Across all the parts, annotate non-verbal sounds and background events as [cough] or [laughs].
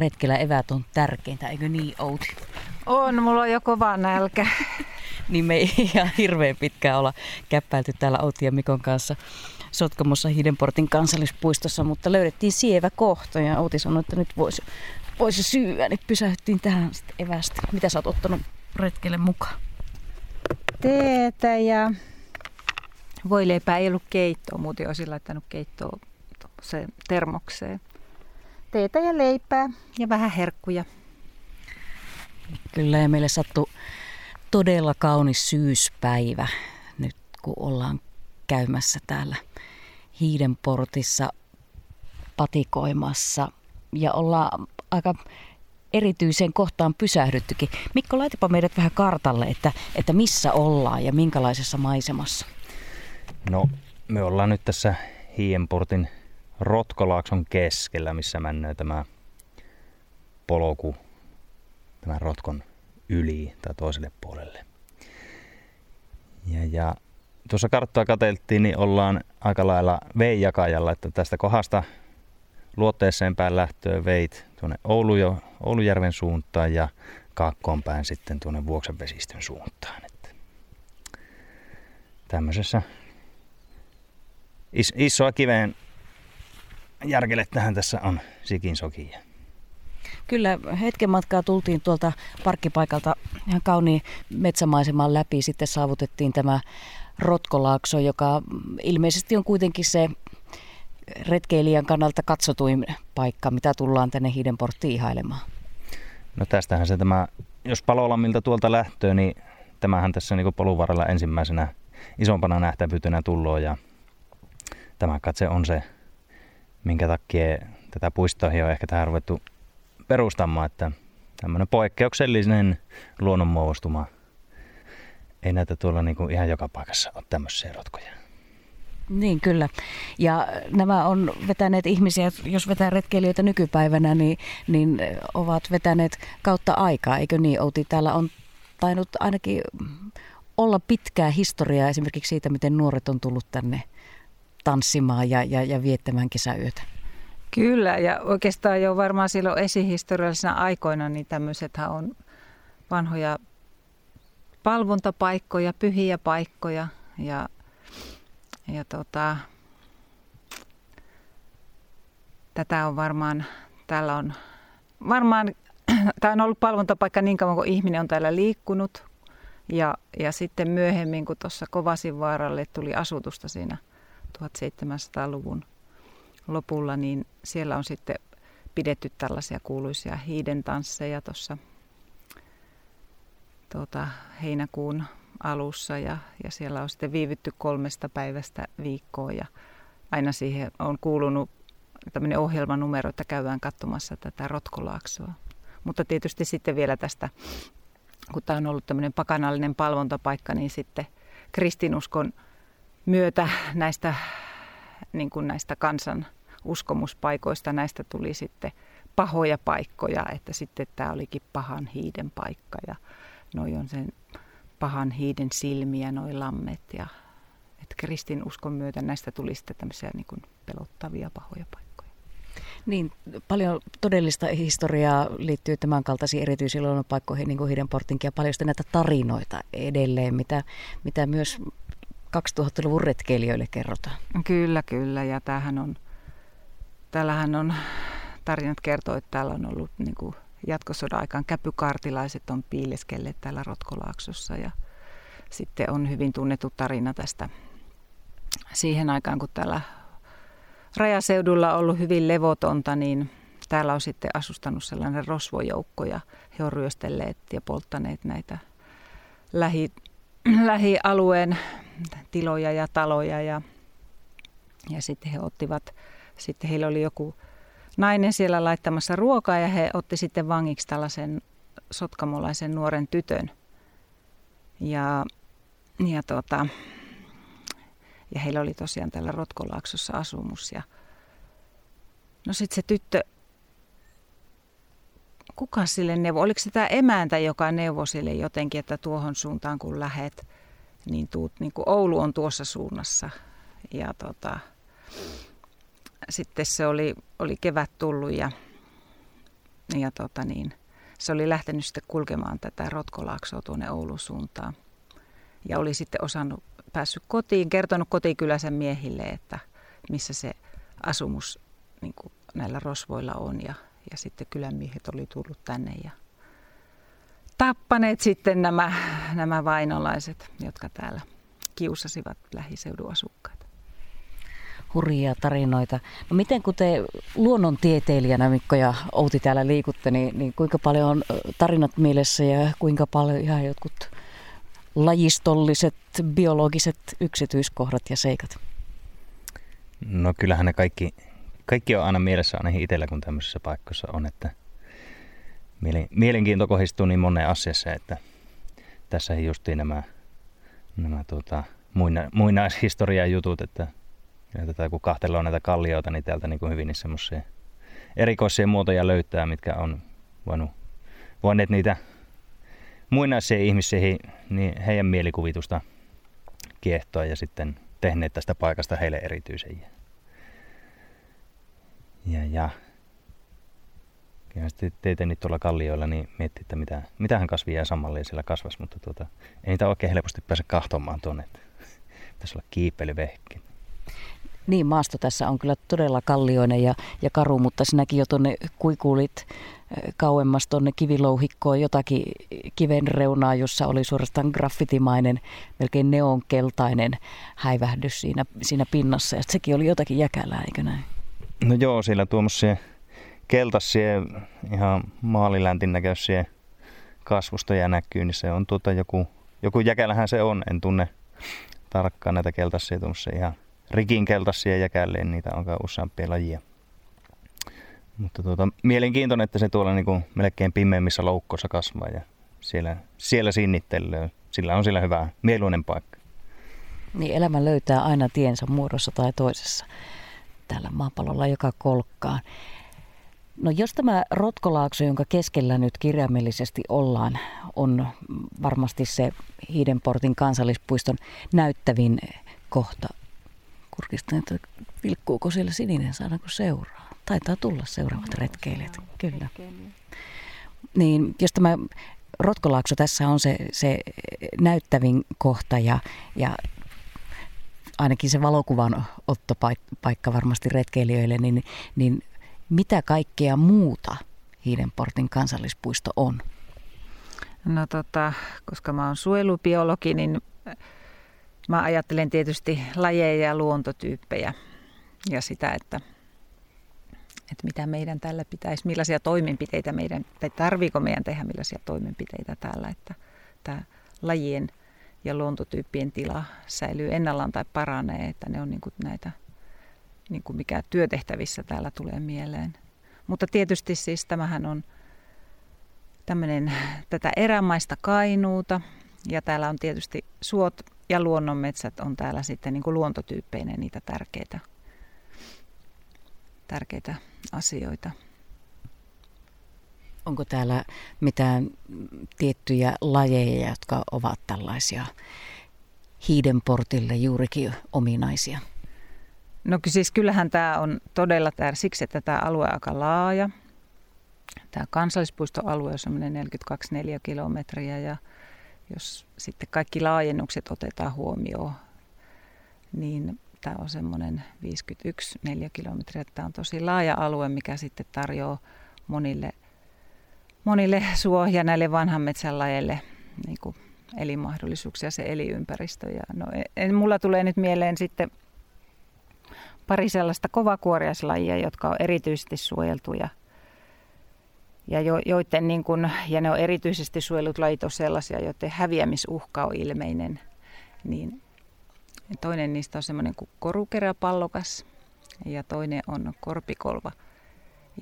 retkellä evät on tärkeintä, eikö niin Outi? On, mulla on jo kova nälkä. Niin me ei [laughs] ihan hirveän pitkään olla käppäilty täällä Outi ja Mikon kanssa Sotkamossa Hidenportin kansallispuistossa, mutta löydettiin sievä kohta ja Outi sanoi, että nyt voisi voisi syyä, niin pysähdyttiin tähän sitten evästä. Mitä sä oot ottanut retkelle mukaan? Teetä ja voileipää ei ollut keittoa, muuten olisin laittanut keittoa termokseen teetä ja leipää ja vähän herkkuja. Kyllä ja meille sattui todella kaunis syyspäivä nyt kun ollaan käymässä täällä Hiidenportissa patikoimassa ja ollaan aika erityiseen kohtaan pysähdyttykin. Mikko, laitapa meidät vähän kartalle, että, että missä ollaan ja minkälaisessa maisemassa. No, me ollaan nyt tässä Hiidenportin Rotkolaakson keskellä, missä mennään tämä polku tämän rotkon yli tai toiselle puolelle. Ja, ja tuossa karttaa katseltiin, niin ollaan aika lailla veijakajalla, että tästä kohdasta luotteeseen päin lähtöä veit tuonne Oulu jo, Oulujärven suuntaan ja kaakkoon päin sitten tuonne Vuoksen vesistön suuntaan. Että tämmöisessä is, isoa kiveen järkelettähän tässä on sikin sokia. Kyllä, hetken matkaa tultiin tuolta parkkipaikalta ihan kauniin metsämaiseman läpi. Sitten saavutettiin tämä Rotkolaakso, joka ilmeisesti on kuitenkin se retkeilijän kannalta katsotuin paikka, mitä tullaan tänne Hiidenporttiin ihailemaan. No tästähän se tämä, jos Palolammilta tuolta lähtöä, niin tämähän tässä niin polun varrella ensimmäisenä isompana nähtävyytenä tullut ja tämä katse on se minkä takia tätä puistoa on ehkä tähän ruvettu perustamaan, että tämmöinen poikkeuksellinen luonnonmuodostuma. Ei näitä tuolla niin kuin ihan joka paikassa ole tämmöisiä rotkoja. Niin kyllä. Ja nämä on vetäneet ihmisiä, jos vetää retkeilijöitä nykypäivänä, niin, niin ovat vetäneet kautta aikaa, eikö niin Outi? Täällä on tainnut ainakin olla pitkää historiaa esimerkiksi siitä, miten nuoret on tullut tänne tanssimaan ja, ja, ja viettämään kesäyötä. Kyllä, ja oikeastaan jo varmaan silloin esihistoriallisena aikoina niin tämmöisethän on vanhoja palvontapaikkoja, pyhiä paikkoja ja, ja tota, tätä on varmaan, täällä on varmaan, [clears throat] tämä on ollut palvontapaikka niin kauan kuin ihminen on täällä liikkunut ja, ja sitten myöhemmin, kun tuossa Kovasinvaaralle tuli asutusta siinä – 1700-luvun lopulla, niin siellä on sitten pidetty tällaisia kuuluisia hiidentansseja tuossa tuota, heinäkuun alussa ja, ja siellä on sitten viivytty kolmesta päivästä viikkoa ja aina siihen on kuulunut tämmöinen ohjelmanumero, että käydään katsomassa tätä Rotkolaaksoa. Mutta tietysti sitten vielä tästä, kun tämä on ollut tämmöinen pakanallinen palvontapaikka, niin sitten kristinuskon myötä näistä, niin kuin näistä kansan uskomuspaikoista näistä tuli sitten pahoja paikkoja, että sitten tämä olikin pahan hiiden paikka ja noi on sen pahan hiiden silmiä, noi lammet ja että kristin uskon myötä näistä tuli sitten tämmöisiä niin kuin pelottavia pahoja paikkoja. Niin, paljon todellista historiaa liittyy tämän kaltaisiin erityisiin luonnonpaikkoihin, niin kuin Hiidenportinkin, ja paljon näitä tarinoita edelleen, mitä, mitä myös 2000-luvun retkeilijöille kerrotaan. Kyllä, kyllä. Ja tämähän on, täällähän on, tarinat kertoo, että täällä on ollut niin kuin jatkosodan aikaan käpykartilaiset on piileskelleet täällä Rotkolaaksossa ja sitten on hyvin tunnettu tarina tästä siihen aikaan, kun täällä rajaseudulla on ollut hyvin levotonta, niin täällä on sitten asustanut sellainen rosvojoukko ja he on ryöstelleet ja polttaneet näitä lähi, lähialueen tiloja ja taloja ja, ja sitten he ottivat, sitten heillä oli joku nainen siellä laittamassa ruokaa ja he otti sitten vangiksi tällaisen sotkamolaisen nuoren tytön. Ja, ja, tota, Ja heillä oli tosiaan täällä Rotkolaaksossa asumus. Ja no sitten se tyttö, kuka sille neuvo? Oliko se tämä emäntä, joka neuvoi sille jotenkin, että tuohon suuntaan kun lähet, niin, tuut, niin kuin Oulu on tuossa suunnassa. Ja tota, sitten se oli, oli kevät tullut ja, ja tota niin, se oli lähtenyt sitten kulkemaan tätä Rotkolaaksoa tuonne Oulun suuntaan. Ja oli sitten osannut, päässyt kotiin, kertonut kotikylänsä miehille, että missä se asumus niin kuin näillä rosvoilla on. Ja, ja sitten kylän miehet oli tullut tänne ja tappaneet sitten nämä, nämä vainolaiset, jotka täällä kiusasivat lähiseudun asukkaita hurjia tarinoita. No miten kun te luonnontieteilijänä Mikko ja Outi täällä liikutte, niin, niin kuinka paljon on tarinat mielessä ja kuinka paljon ihan jotkut lajistolliset, biologiset yksityiskohdat ja seikat? No kyllähän ne kaikki, kaikki on aina mielessä ainakin itsellä, kun tämmöisessä paikassa on, että mielenkiinto kohdistuu niin moneen asiassa, että tässä justiin nämä, nämä tuota, muina, muinaishistorian jutut, että ja tätä, kun kahtelee näitä kallioita, niin täältä niin kuin hyvin niin semmoisia erikoisia muotoja löytää, mitkä on voinut, voineet niitä muinaisia ihmisiä, niin heidän mielikuvitusta kiehtoa ja sitten tehneet tästä paikasta heille erityisen. Ja, ja, ja sitten teitä nyt tuolla kallioilla, niin miettii, että mitä, mitähän kasvia ja sammallia siellä kasvas, mutta tuota, ei niitä oikein helposti pääse kahtomaan tuonne. Pitäisi olla kiipeilyvehkeä. Niin, maasto tässä on kyllä todella kallioinen ja, ja karu, mutta sinäkin jo tuonne kuikuulit kauemmas tuonne kivilouhikkoon jotakin kiven reunaa, jossa oli suorastaan graffitimainen, melkein neonkeltainen häivähdys siinä, siinä pinnassa. Ja sekin oli jotakin jäkälää, eikö näin? No joo, siellä tuommoisia keltaisia, ihan maaliläntin näköisiä kasvustoja näkyy, niin se on tuota joku, joku jäkälähän se on. En tunne tarkkaan näitä keltaisia tuommoisia ihan rikinkeltaisia jäkälleen, niitä on useampia lajia. Mutta tuota, mielenkiintoinen, että se tuolla niin kuin melkein pimeimmissä loukkoissa kasvaa ja siellä, siellä sinnittelee. Sillä on sillä hyvä, mieluinen paikka. Niin elämä löytää aina tiensä muodossa tai toisessa täällä maapallolla joka kolkkaan. No jos tämä Rotkolaakso, jonka keskellä nyt kirjaimellisesti ollaan, on varmasti se Hiidenportin kansallispuiston näyttävin kohta kurkistan, että vilkkuuko siellä sininen, saadaanko seuraa. Taitaa tulla seuraavat retkeilijät, kyllä. Niin, jos tämä Rotkolaakso tässä on se, se näyttävin kohta ja, ja ainakin se valokuvan ottopaikka varmasti retkeilijöille, niin, niin mitä kaikkea muuta Hiidenportin kansallispuisto on? No tota, koska mä oon suojelubiologi, niin Mä ajattelen tietysti lajeja ja luontotyyppejä ja sitä, että, että mitä meidän tällä pitäisi, millaisia toimenpiteitä meidän, tai tarviiko meidän tehdä millaisia toimenpiteitä täällä, että tämä lajien ja luontotyyppien tila säilyy ennallaan tai paranee, että ne on niin kuin näitä, niin kuin mikä työtehtävissä täällä tulee mieleen. Mutta tietysti siis tämähän on tämmöinen tätä erämaista kainuuta ja täällä on tietysti suot ja luonnonmetsät on täällä sitten niin kuin luontotyyppeineen niitä tärkeitä, tärkeitä asioita. Onko täällä mitään tiettyjä lajeja, jotka ovat tällaisia hiidenportille juurikin ominaisia? No siis kyllähän tämä on todella tär, siksi, että tämä alue on aika laaja. Tämä kansallispuistoalue on semmoinen 42 kilometriä ja jos sitten kaikki laajennukset otetaan huomioon, niin tämä on semmoinen 51 kilometriä. Tämä on tosi laaja alue, mikä sitten tarjoaa monille, monille suo- ja näille vanhan metsän lajeille niin elinmahdollisuuksia, se eliympäristö. Ja no, en, mulla tulee nyt mieleen sitten pari sellaista kovakuoriaislajia, jotka on erityisesti suojeltuja – ja, jo, joiden, niin kun, ja ne on erityisesti suojelut lajit on sellaisia, joiden häviämisuhka on ilmeinen. Niin toinen niistä on semmoinen kuin korukeräpallokas ja toinen on korpikolva.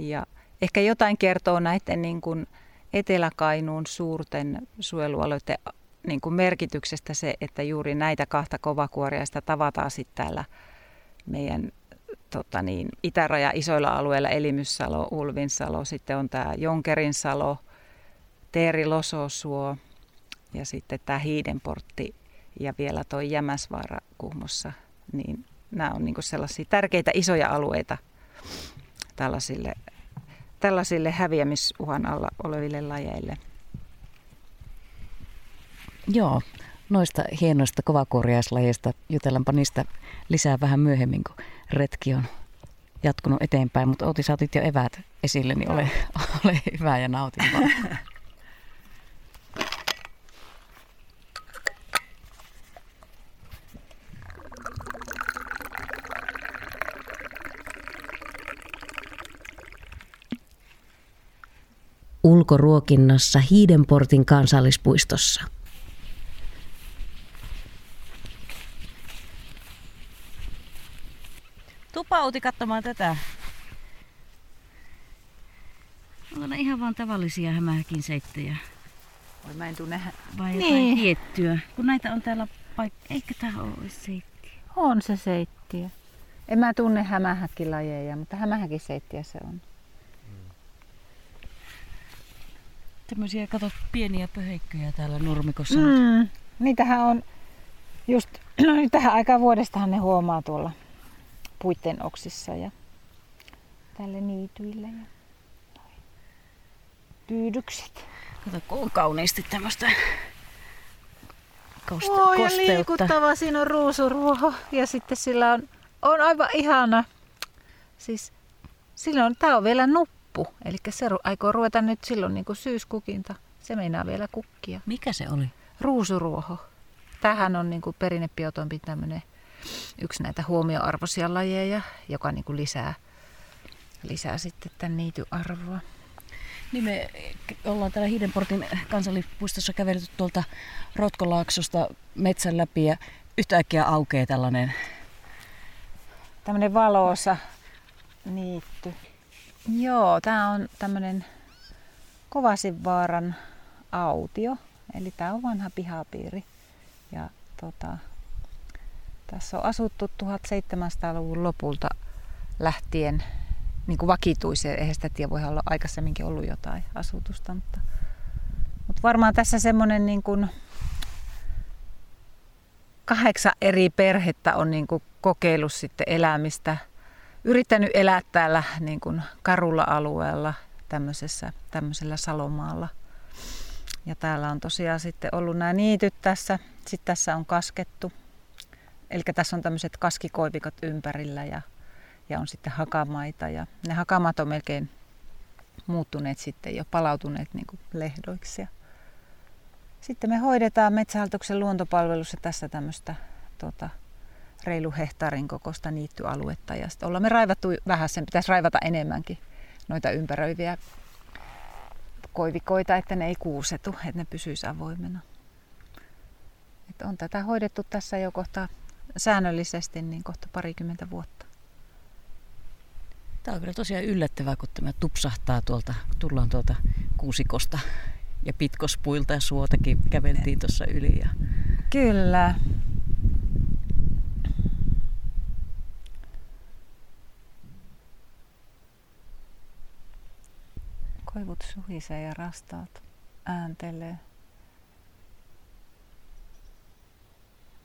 Ja ehkä jotain kertoo näiden niin kuin Etelä-Kainuun suurten suojelualueiden niin kuin merkityksestä se, että juuri näitä kahta kovakuoriaista tavataan sitten täällä meidän tota niin, itäraja isoilla alueilla, Elimyssalo, Ulvinsalo, sitten on tämä Jonkerinsalo, Teeri Lososuo ja sitten tämä Hiidenportti ja vielä tuo Jämäsvaara Kuhmossa, niin nämä on niin sellaisia tärkeitä isoja alueita tällaisille, tällaisille häviämisuhan alla oleville lajeille. Joo, noista hienoista kovakuoriaislajeista jutellaanpa niistä lisää vähän myöhemmin, kun retki on jatkunut eteenpäin. Mutta Outi, saatit jo eväät esille, niin ole, ole hyvä ja nautin vaan. ulkoruokinnassa Hiidenportin kansallispuistossa. Outi katsomaan tätä. Onko ne ihan vaan tavallisia hämähäkin seittejä? Vai mä en tunne... Vai jotain niin. tiettyä? Kun näitä on täällä paik... Eikö tää ole seittiä? On se seittiä. En mä tunne hämähäkkilajeja, mutta hämähäkiseittiä se on. Tämmöisiä, kato, pieniä pöheikköjä täällä nurmikossa. Mm, niitähän on just, [clears throat] no nyt tähän aikaan vuodestahan ne huomaa tuolla puitten oksissa ja tälle niityille ja pyydykset. Kato, kun on kauniisti tämmöistä koste- oh, ja liikuttava, siinä on ruusuruoho ja sitten sillä on, on aivan ihana. Siis silloin, tää on vielä nuppu, eli se aikoo ruveta nyt silloin niin kuin syyskukinta. Se meinaa vielä kukkia. Mikä se oli? Ruusuruoho. Tähän on niin kuin perinnebiotompi tämmöinen yksi näitä huomioarvoisia lajeja, joka niin kuin lisää, lisää sitten tämän niityarvoa. Niin me ollaan täällä Hiidenportin kansallispuistossa kävelty tuolta Rotkolaaksosta metsän läpi ja yhtäkkiä aukeaa tällainen... Tämmöinen valoosa niitty. Joo, tämä on tämmöinen Kovasinvaaran autio. Eli tämä on vanha pihapiiri. Ja tota, tässä on asuttu 1700-luvun lopulta lähtien niin kuin vakituiseen. Eihän sitä tiedä, voi olla aikaisemminkin ollut jotain asutusta. Mutta, mutta varmaan tässä semmoinen niin kuin kahdeksan eri perhettä on niin kuin kokeillut sitten elämistä. Yrittänyt elää täällä niin kuin karulla alueella tämmöisessä, tämmöisellä salomaalla. Ja täällä on tosiaan sitten ollut nämä niityt tässä. Sitten tässä on kaskettu Eli tässä on tämmöiset kaskikoivikot ympärillä ja, ja on sitten hakamaita. Ja ne hakamat on melkein muuttuneet sitten jo, palautuneet niin kuin lehdoiksi. Ja sitten me hoidetaan Metsähallituksen luontopalvelussa tässä tämmöistä tota, reilu hehtaarin kokoista niittyaluetta. Ja sitten ollaan me raivattu vähän, sen pitäisi raivata enemmänkin noita ympäröiviä koivikoita, että ne ei kuusetu, että ne pysyisi avoimena. Et on tätä hoidettu tässä jo kohta säännöllisesti niin kohta parikymmentä vuotta. Tämä on kyllä tosiaan yllättävää, kun tämä tupsahtaa tuolta, tullaan tuolta kuusikosta ja pitkospuilta ja suotakin käveltiin tuossa yli. Ja... Kyllä. Koivut suhisee ja rastaat ääntelee.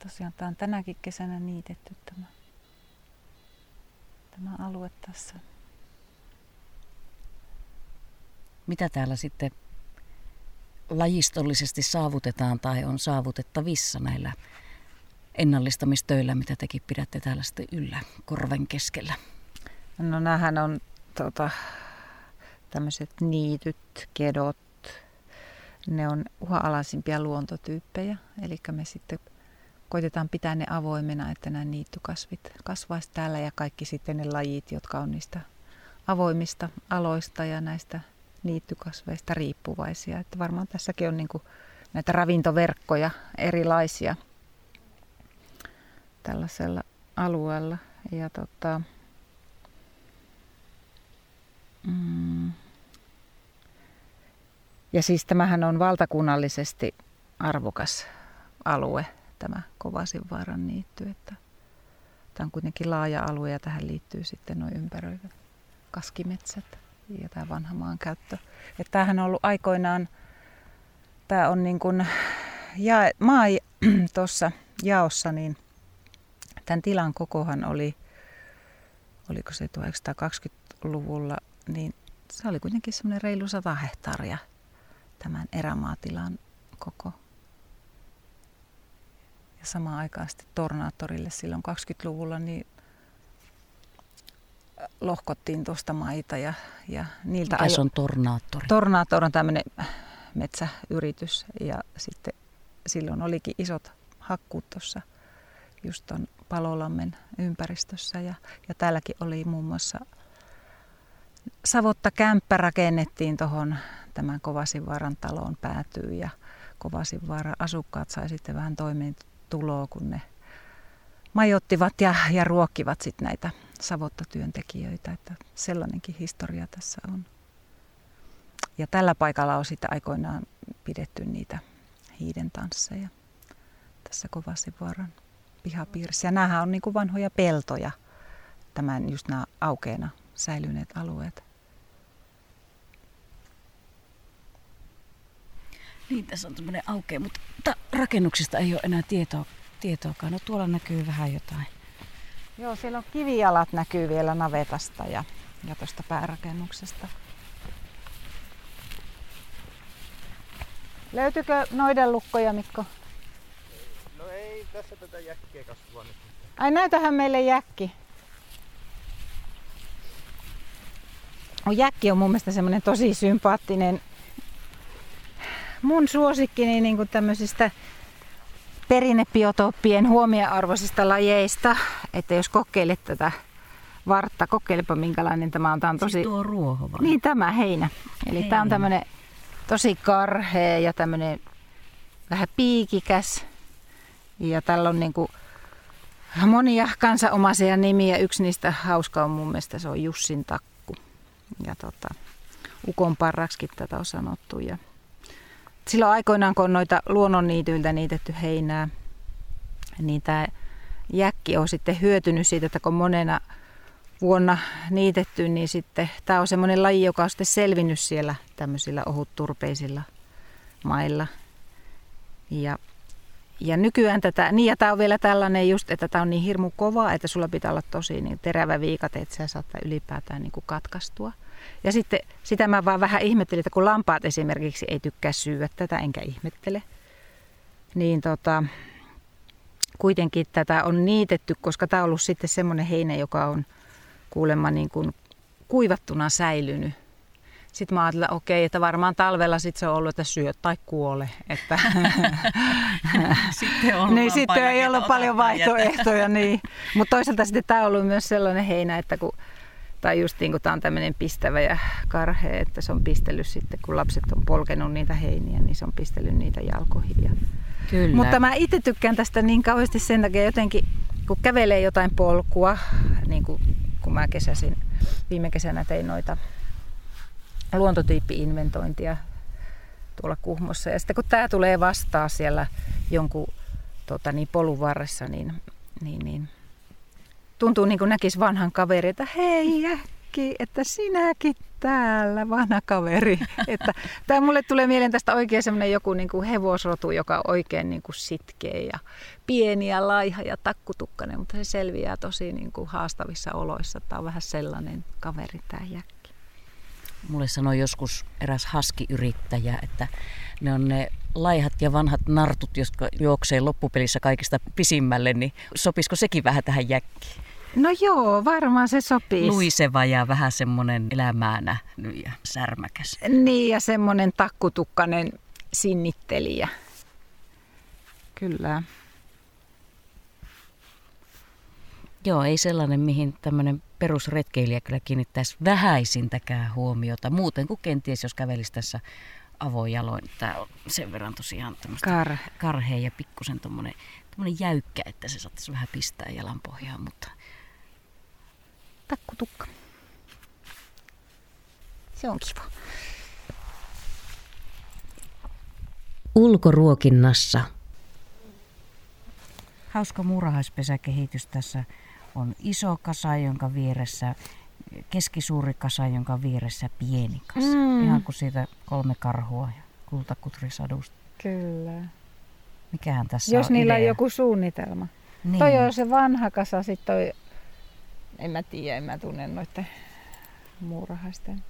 Tosiaan tämä on tänäkin kesänä niitetty tämä, tämä alue tässä. Mitä täällä sitten lajistollisesti saavutetaan tai on saavutettavissa näillä ennallistamistöillä, mitä tekin pidätte täällä sitten yllä korven keskellä? No näähän on tota, tämmöiset niityt, kedot, ne on uha-alaisimpia luontotyyppejä, eli me sitten koitetaan pitää ne avoimena, että nämä niittykasvit kasvaisi täällä ja kaikki sitten ne lajit, jotka on niistä avoimista aloista ja näistä niittykasveista riippuvaisia. Että varmaan tässäkin on niin kuin näitä ravintoverkkoja erilaisia tällaisella alueella. Ja tota, mm, ja siis tämähän on valtakunnallisesti arvokas alue, tämä Kovasinvaaran niitty. Että tämä on kuitenkin laaja alue ja tähän liittyy sitten noin ympäröivät kaskimetsät ja tämä vanha maankäyttö. Että tämähän on ollut aikoinaan, tämä on niin kuin ja, maa [clears throat] tuossa jaossa, niin tämän tilan kokohan oli, oliko se 1920-luvulla, niin se oli kuitenkin semmoinen reilu 100 hehtaaria tämän erämaatilan koko. Ja samaan aikaan sitten Tornaattorille silloin 20-luvulla niin lohkottiin tuosta maita ja, ja niiltä Mikä ajo... on Tornaattori? Tornaattor on tämmöinen metsäyritys ja sitten silloin olikin isot hakkuut tuossa just tuon Palolammen ympäristössä ja, ja täälläkin oli muun muassa Savotta kämppä rakennettiin tuohon tämän Kovasinvaaran talon päätyyn ja Kovasinvaaran asukkaat sai sitten vähän toimeentuloa, kun ne majottivat ja, ja ruokkivat sitten näitä Savotta-työntekijöitä, että sellainenkin historia tässä on. Ja tällä paikalla on sitten aikoinaan pidetty niitä hiiden tansseja tässä Kovasinvaaran pihapiirissä. Ja nämähän on niin kuin vanhoja peltoja, tämän just nämä aukeena säilyneet alueet. Niin, tässä on tämmöinen aukea, mutta rakennuksista ei ole enää tietoa, tietoakaan. No tuolla näkyy vähän jotain. Joo, siellä on kivijalat näkyy vielä navetasta ja, ja tuosta päärakennuksesta. Löytyykö noiden lukkoja, Mikko? No ei tässä tätä jäkkiä kasvua nyt. Ai näytähän meille jäkki. O, jäkki on mun mielestä semmoinen tosi sympaattinen. Mun suosikkini niin kuin tämmöisistä perinnebiotooppien huomioarvoisista lajeista, että jos kokeilet tätä vartta, kokeilepa minkälainen tämä on. Tämä on tosi... Tuo ruoho vai? Niin tämä heinä. Eli heinä. tämä on tämmöinen tosi karhea ja tämmöinen vähän piikikäs. Ja tällä on niinku monia kansanomaisia nimiä. Yksi niistä hauska on mun mielestä, se on Jussin takku. Ja tota, Ukon parraksikin tätä on sanottu. Ja silloin aikoinaan, kun on noita luonnonniityiltä niitetty heinää, niin tämä jäkki on sitten hyötynyt siitä, että kun monena vuonna niitetty, niin sitten tämä on semmoinen laji, joka on sitten selvinnyt siellä tämmöisillä ohutturpeisilla mailla. Ja, ja nykyään tätä, niin ja tämä on vielä tällainen just, että tämä on niin hirmu kova, että sulla pitää olla tosi niin terävä viikate, että se saattaa ylipäätään niin kuin katkaistua. Ja sitten sitä mä vaan vähän ihmettelin, että kun lampaat esimerkiksi ei tykkää syödä tätä, enkä ihmettele, niin tota, kuitenkin tätä on niitetty, koska tämä on ollut sitten semmoinen heinä, joka on kuulemma niin kuin kuivattuna säilynyt. Sitten mä ajattelin, okei, että varmaan talvella sit se on ollut, että syö tai kuole. Että [laughs] sitten, on niin, sitten ei ollut paljon vaihtoehtoja. niin. Mutta toisaalta sitten tämä on ollut myös sellainen heinä, että kun tai just niin kuin tämä on tämmöinen pistävä ja karhea, että se on pistellyt sitten, kun lapset on polkenut niitä heiniä, niin se on pistellyt niitä jalkoihin. Ja... Kyllä. Mutta mä itse tykkään tästä niin kauheasti sen takia jotenkin, kun kävelee jotain polkua, niin kuin kun mä kesäsin, viime kesänä tein noita luontotyyppi-inventointia tuolla Kuhmossa. Ja sitten kun tämä tulee vastaan siellä jonkun tota, niin, polun varressa, niin, niin, niin tuntuu niin kuin näkisi vanhan kaveri, että hei jäkki, että sinäkin täällä, vanha kaveri. [laughs] että, tämä mulle tulee mieleen tästä oikein semmoinen joku niin kuin hevosrotu, joka on oikein niin kuin sitkeä ja pieni ja laiha ja takkutukkainen, mutta se selviää tosi niin kuin haastavissa oloissa. Tämä on vähän sellainen kaveri tämä jäkki. Mulle sanoi joskus eräs haskiyrittäjä, että ne on ne laihat ja vanhat nartut, jotka juoksee loppupelissä kaikista pisimmälle, niin sopisiko sekin vähän tähän jäkkiin? No joo, varmaan se sopii. Luiseva ja vähän semmoinen elämäänä ja särmäkäs. Niin ja semmoinen takkutukkainen sinnittelijä. Kyllä. Joo, ei sellainen, mihin tämmöinen perusretkeilijä kyllä kiinnittäisi vähäisintäkään huomiota. Muuten kuin kenties, jos kävelisi tässä avojaloin. Tämä on sen verran tosiaan Kar. karhea ja pikkusen tuommoinen jäykkä, että se saattaisi vähän pistää jalan pohjaan, mutta takkutukka. Se on kiva. Ulkoruokinnassa. Hauska muurahaispesäkehitys tässä on iso kasa, jonka vieressä keskisuuri kasa, jonka vieressä pieni kasa. Mm. Ihan kuin siitä kolme karhua ja kultakutrisadusta. Kyllä. Mikähän tässä Jos on niillä idea? on joku suunnitelma. Niin. Toi on se vanha kasa, sit toi, en mä tiedä, en mä tunne noiden muurahaisten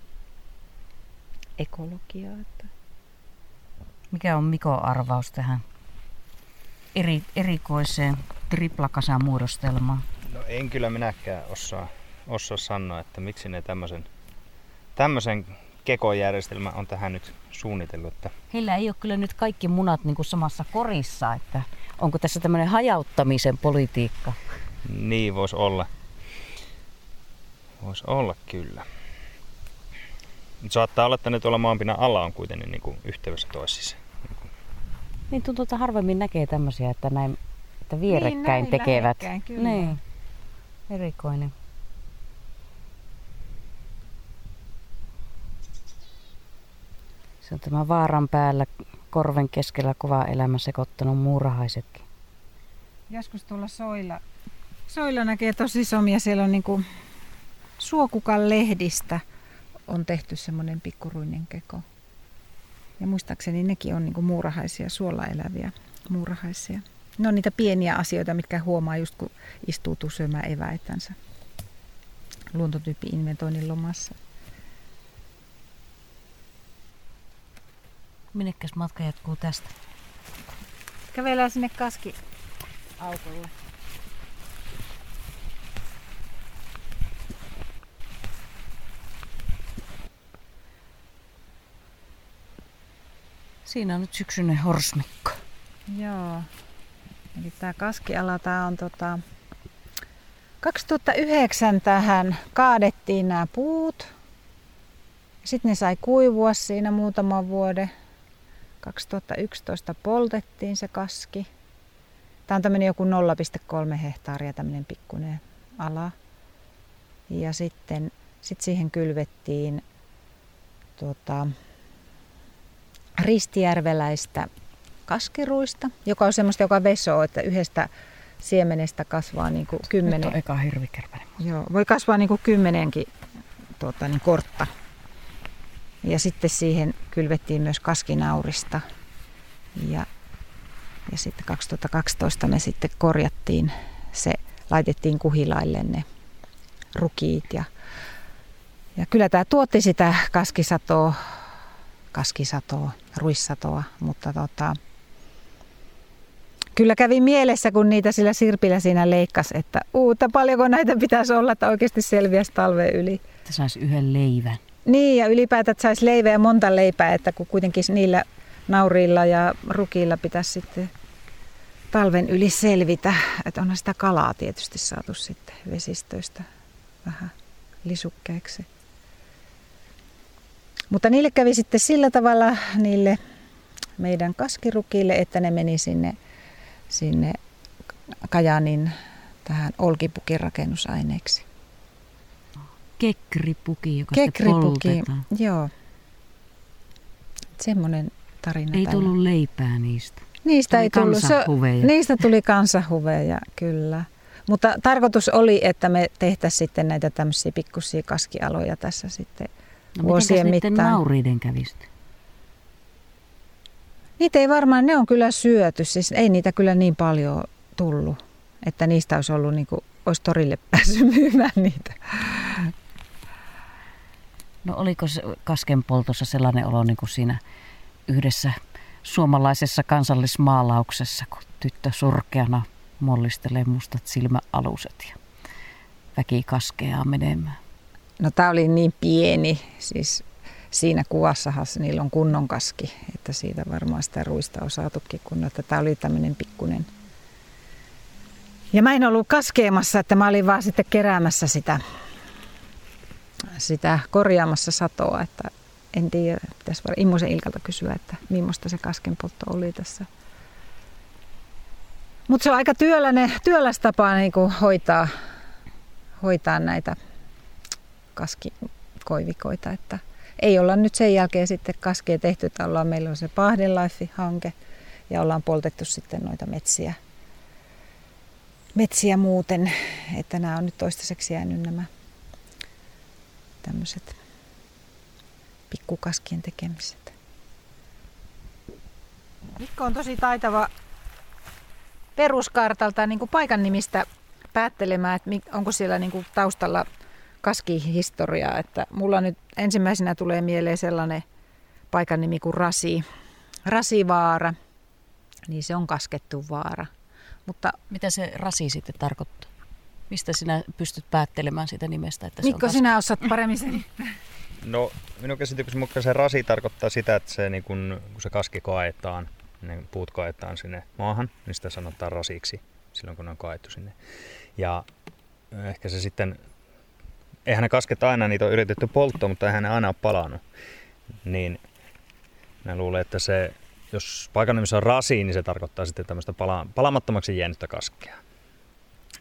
ekologiaa. Että. Mikä on Mikon arvaus tähän eri, erikoiseen triplakasan muodostelmaan? No en kyllä minäkään osaa, osaa sanoa, että miksi ne tämmöisen, tämmöisen kekojärjestelmän on tähän nyt suunnitellut. Että Heillä ei ole kyllä nyt kaikki munat niin kuin samassa korissa, että onko tässä tämmöinen hajauttamisen politiikka? niin voisi olla. Voisi olla kyllä. Mut saattaa olla, että ne tuolla maanpinnan alla on kuitenkin niin kuin yhteydessä toisissa. Niin tuntuu, että harvemmin näkee tämmöisiä, että näin että vierekkäin näin tekevät. kyllä. Niin. Erikoinen. Se on tämä vaaran päällä korven keskellä kova elämä sekoittanut muurahaisetkin. Joskus tuolla soilla, soilla näkee tosi somia. Siellä on niinku suokukan lehdistä on tehty semmoinen pikkuruinen keko. Ja muistaakseni nekin on niinku muurahaisia, suolla eläviä muurahaisia. Ne on niitä pieniä asioita, mitkä huomaa just kun istuu syömään eväitänsä luontotyyppi-inventoinnin lomassa. Minnekäs matka jatkuu tästä? Kävellään sinne kaski. Siinä on nyt syksyinen horsmikko. Joo. Eli tämä kaskiala, tämä on tota... 2009 tähän kaadettiin nämä puut. Sitten ne sai kuivua siinä muutaman vuoden. 2011 poltettiin se kaski. Tämä on tämmöinen joku 0,3 hehtaaria tämmöinen pikkuinen ala. Ja sitten sit siihen kylvettiin tota, ristijärveläistä kaskiruista, joka on semmoista, joka vesoo, että yhdestä siemenestä kasvaa niin kuin Nyt kymmenen, on eka hirvikärpäinen. joo, voi kasvaa niin kuin kymmenenkin tuota, niin kortta. Ja sitten siihen kylvettiin myös kaskinaurista. Ja, ja sitten 2012 me sitten korjattiin se, laitettiin kuhilaille ne rukiit. Ja, ja kyllä tämä tuotti sitä kaskisatoa, kaskisatoa, ruissatoa, mutta tota, kyllä kävi mielessä, kun niitä sillä sirpillä siinä leikkas, että uutta paljonko näitä pitäisi olla, että oikeasti selviäisi talven yli. Että saisi yhden leivän. Niin, ja ylipäätään, että saisi leivää ja monta leipää, että kun kuitenkin niillä nauriilla ja rukiilla pitäisi sitten talven yli selvitä. Että onhan sitä kalaa tietysti saatu sitten vesistöistä vähän lisukkeeksi. Mutta niille kävi sitten sillä tavalla niille meidän kaskirukille, että ne meni sinne, sinne Kajanin tähän olkipukin rakennusaineeksi. Kekripuki, joka Kekripuki, poltetaan. joo. Semmoinen tarina. Ei tullut leipää niistä. Niistä tuli ei tullut. Se, niistä tuli kansahuveja, kyllä. Mutta tarkoitus oli, että me tehtäisiin sitten näitä tämmöisiä pikkusia kaskialoja tässä sitten No vuosien mittaan. nauriiden kävisi? Niitä ei varmaan, ne on kyllä syöty, siis ei niitä kyllä niin paljon tullut, että niistä olisi ollut niin kuin, olisi torille [laughs] päässyt myymään niitä. No oliko se kaskenpoltossa sellainen olo niin kuin siinä yhdessä suomalaisessa kansallismaalauksessa, kun tyttö surkeana mollistelee mustat silmäaluset ja väki kaskeaa menemään. No tämä oli niin pieni, siis siinä kuvassahan niillä on kunnon kaski, että siitä varmaan sitä ruista on saatukin kunnon, että tämä oli tämmöinen pikkunen. Ja mä en ollut kaskeamassa, että mä olin vaan sitten keräämässä sitä, sitä korjaamassa satoa, että en tiedä, pitäisi vaan Immosen Ilkalta kysyä, että millaista se kaskenpoltto oli tässä. Mutta se on aika työläinen, työläs tapa niin hoitaa, hoitaa näitä kaskikoivikoita, että ei olla nyt sen jälkeen sitten kaskea tehty, että ollaan, meillä on se Pahden Life-hanke ja ollaan poltettu sitten noita metsiä, metsiä muuten, että nämä on nyt toistaiseksi jäänyt nämä tämmöiset pikkukaskien tekemiset. Mikko on tosi taitava peruskartalta niin kuin paikan nimistä päättelemään, että onko siellä niin kuin taustalla kaskihistoriaa. Että mulla nyt ensimmäisenä tulee mieleen sellainen paikan nimi kuin Rasi, Rasivaara, niin se on kaskettu vaara. Mutta mitä se Rasi sitten tarkoittaa? Mistä sinä pystyt päättelemään sitä nimestä? Että Mikko, se on sinä osaat paremmin selittää. No minun käsityksen mukaan se rasi tarkoittaa sitä, että se, niin kun, kun se kaski kaetaan, ne puut kaetaan sinne maahan, niin sitä sanotaan rasiksi silloin, kun ne on kaettu sinne. Ja ehkä se sitten, eihän ne kasket aina, niitä on yritetty polttaa, mutta eihän ne aina ole palannut. Niin mä luulen, että se, jos paikan nimissä on rasi, niin se tarkoittaa sitten tämmöistä pala- palamattomaksi jäänyttä kaskea.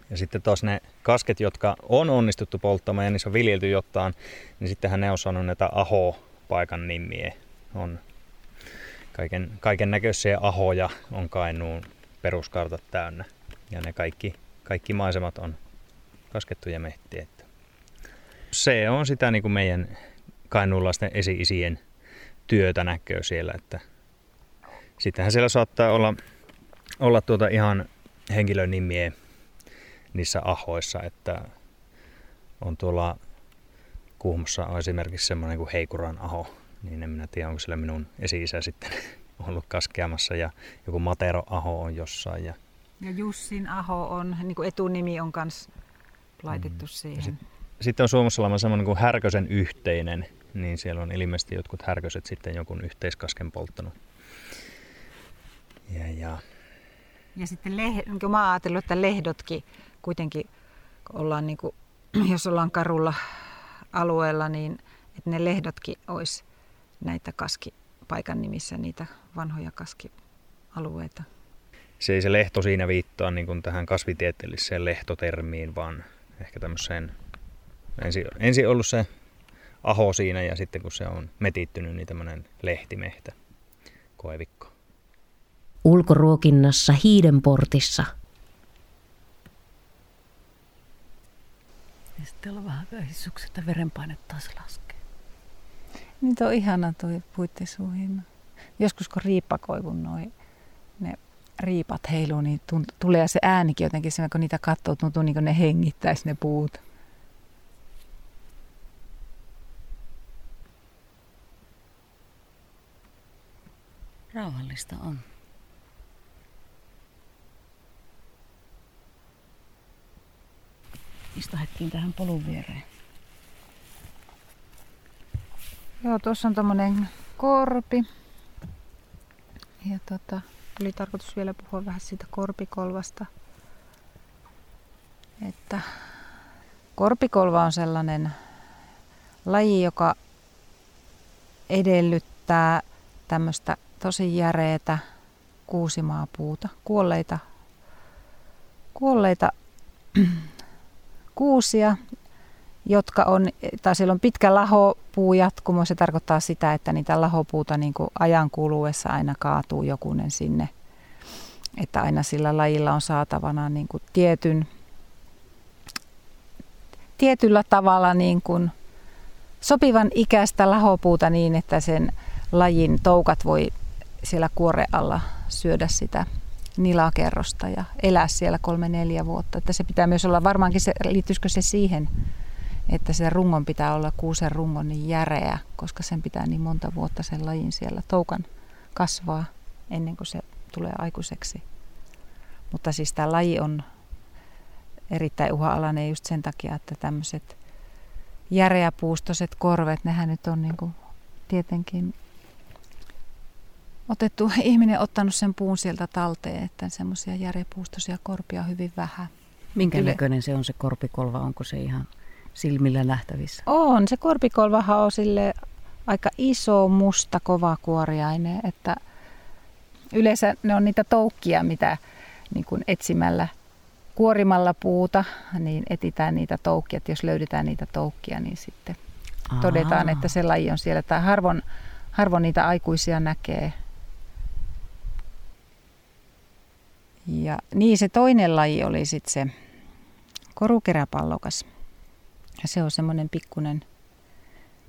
Ja sitten taas ne kasket, jotka on onnistuttu polttamaan ja niissä on viljelty jotain, niin sittenhän ne on saanut näitä aho-paikan nimiä. On kaiken, kaiken näköisiä ahoja on Kainuun peruskartat täynnä. Ja ne kaikki, kaikki maisemat on kaskettuja mehtiä. Se on sitä niin kuin meidän kainuulaisten esi-isien työtä näköä siellä. Että sittenhän siellä saattaa olla, olla tuota ihan henkilön nimiä niissä ahoissa, että on tuolla Kuhmossa on esimerkiksi semmoinen kuin Heikuran aho, niin en minä tiedä, onko sillä minun esi-isä sitten [laughs] ollut kaskeamassa ja joku Matero aho on jossain. Ja, ja Jussin aho on, niin kuin etunimi on myös laitettu mm. siihen. Sit, sitten on Suomessa semmoinen kuin Härkösen yhteinen, niin siellä on ilmeisesti jotkut härköset sitten jonkun yhteiskasken polttanut. Ja, ja. ja sitten leh, niin mä ajatellut, että lehdotkin kuitenkin ollaan niin kuin, [clears throat] jos ollaan karulla alueella, niin että ne lehdotkin olisi näitä kaskipaikan nimissä, niitä vanhoja kaskialueita. Se ei se lehto siinä viittaa niin kuin tähän kasvitieteelliseen lehtotermiin, vaan ehkä tämmöiseen, ensin, ensin ollut se aho siinä ja sitten kun se on metittynyt, niin tämmöinen lehtimehtä, koevikko. Ulkoruokinnassa Hiidenportissa – Ja sitten on vähän hissukset, että verenpaine taas laskee. Niin on ihana tuo puitteisuuhin. Joskus kun riippakoivun noin ne riipat heiluu, niin tunt, tulee se äänikin jotenkin, se, kun niitä katsoo, tuntuu niin kuin ne hengittäisi ne puut. Rauhallista on. istuhettiin tähän polun viereen. Joo, tuossa on tommonen korpi. Ja tota, oli tarkoitus vielä puhua vähän siitä korpikolvasta. Että korpikolva on sellainen laji, joka edellyttää tämmöistä tosi järeetä kuusimaapuuta, kuolleita, kuolleita [clears throat] kuusia, jotka on, tai siellä on pitkä lahopuujatkumo. Se tarkoittaa sitä, että niitä lahopuuta niin kuin ajan kuluessa aina kaatuu jokunen sinne. Että aina sillä lajilla on saatavana niin kuin tietyn, tietyllä tavalla niin kuin sopivan ikäistä lahopuuta niin, että sen lajin toukat voi siellä kuore alla syödä sitä nilakerrosta ja elää siellä kolme-neljä vuotta. Että se pitää myös olla, varmaankin se, liittyisikö se siihen, että se rungon pitää olla kuusen rungon niin järeä, koska sen pitää niin monta vuotta sen lajin siellä toukan kasvaa ennen kuin se tulee aikuiseksi. Mutta siis tämä laji on erittäin uha-alainen just sen takia, että tämmöiset järeäpuustoiset korvet, nehän nyt on niin kuin tietenkin otettu, [laughs] ihminen ottanut sen puun sieltä talteen, että semmoisia järjepuustoisia korpia on hyvin vähän. Minkä Kyllä. näköinen se on se korpikolva? Onko se ihan silmillä nähtävissä? On, se korpikolvahan on sille aika iso, musta, kovakuoriainen, että yleensä ne on niitä toukkia, mitä niin kuin etsimällä kuorimalla puuta, niin etitään niitä toukkia, että jos löydetään niitä toukkia, niin sitten Aa. todetaan, että se laji on siellä. Tai harvoin, harvoin niitä aikuisia näkee. Ja niin se toinen laji oli sitten se korukeräpallokas. Ja se on semmoinen pikkunen,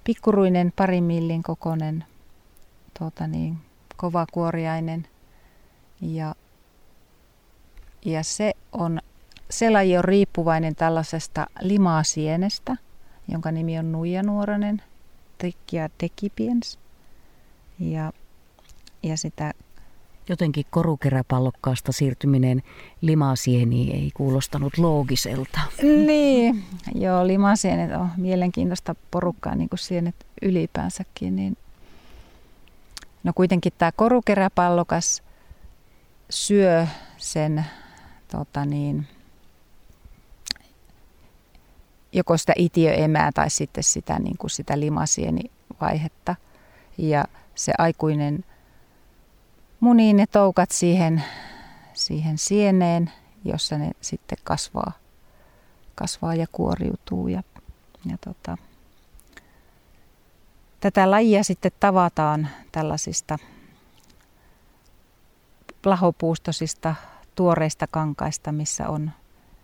pikkuruinen parin millin kokoinen, tuota niin, kovakuoriainen. Ja, ja se on, se laji on riippuvainen tällaisesta limaasienestä, jonka nimi on nuijanuoranen, Trickia decipiens. Ja, ja sitä Jotenkin korukeräpallokkaasta siirtyminen limasieniin ei kuulostanut loogiselta. Niin, joo, limasienet on mielenkiintoista porukkaa, niin kuin sienet ylipäänsäkin. Niin. No kuitenkin tämä korukeräpallokas syö sen tota niin, joko sitä itiöemää tai sitten sitä, niin kuin sitä limasienivaihetta. Ja se aikuinen munii ne toukat siihen, siihen sieneen, jossa ne sitten kasvaa, kasvaa ja kuoriutuu. Ja, ja tota, tätä lajia sitten tavataan tällaisista lahopuustosista tuoreista kankaista, missä on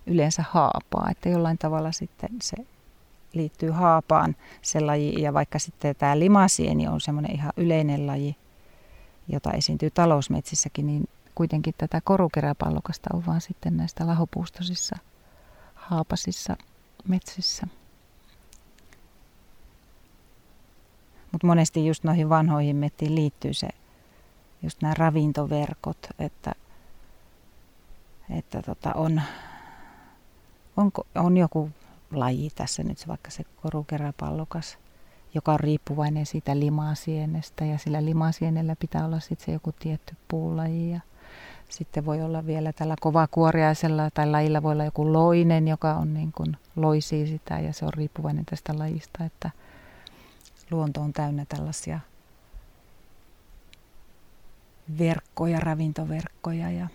yleensä haapaa. Että jollain tavalla sitten se liittyy haapaan se laji. Ja vaikka sitten tämä limasieni on semmoinen ihan yleinen laji, jota esiintyy talousmetsissäkin, niin kuitenkin tätä korukeräpallokasta on vaan sitten näistä lahopuustosissa, haapasissa metsissä. Mutta monesti just noihin vanhoihin mettiin liittyy se, just nämä ravintoverkot, että, että tota on, on, on joku laji tässä nyt, vaikka se korukeräpallokas – joka on riippuvainen siitä limasienestä ja sillä limasienellä pitää olla sitten se joku tietty puulaji ja sitten voi olla vielä tällä kovakuoriaisella tai lajilla voi olla joku loinen, joka on niin kuin loisii sitä ja se on riippuvainen tästä lajista, että luonto on täynnä tällaisia verkkoja, ravintoverkkoja ja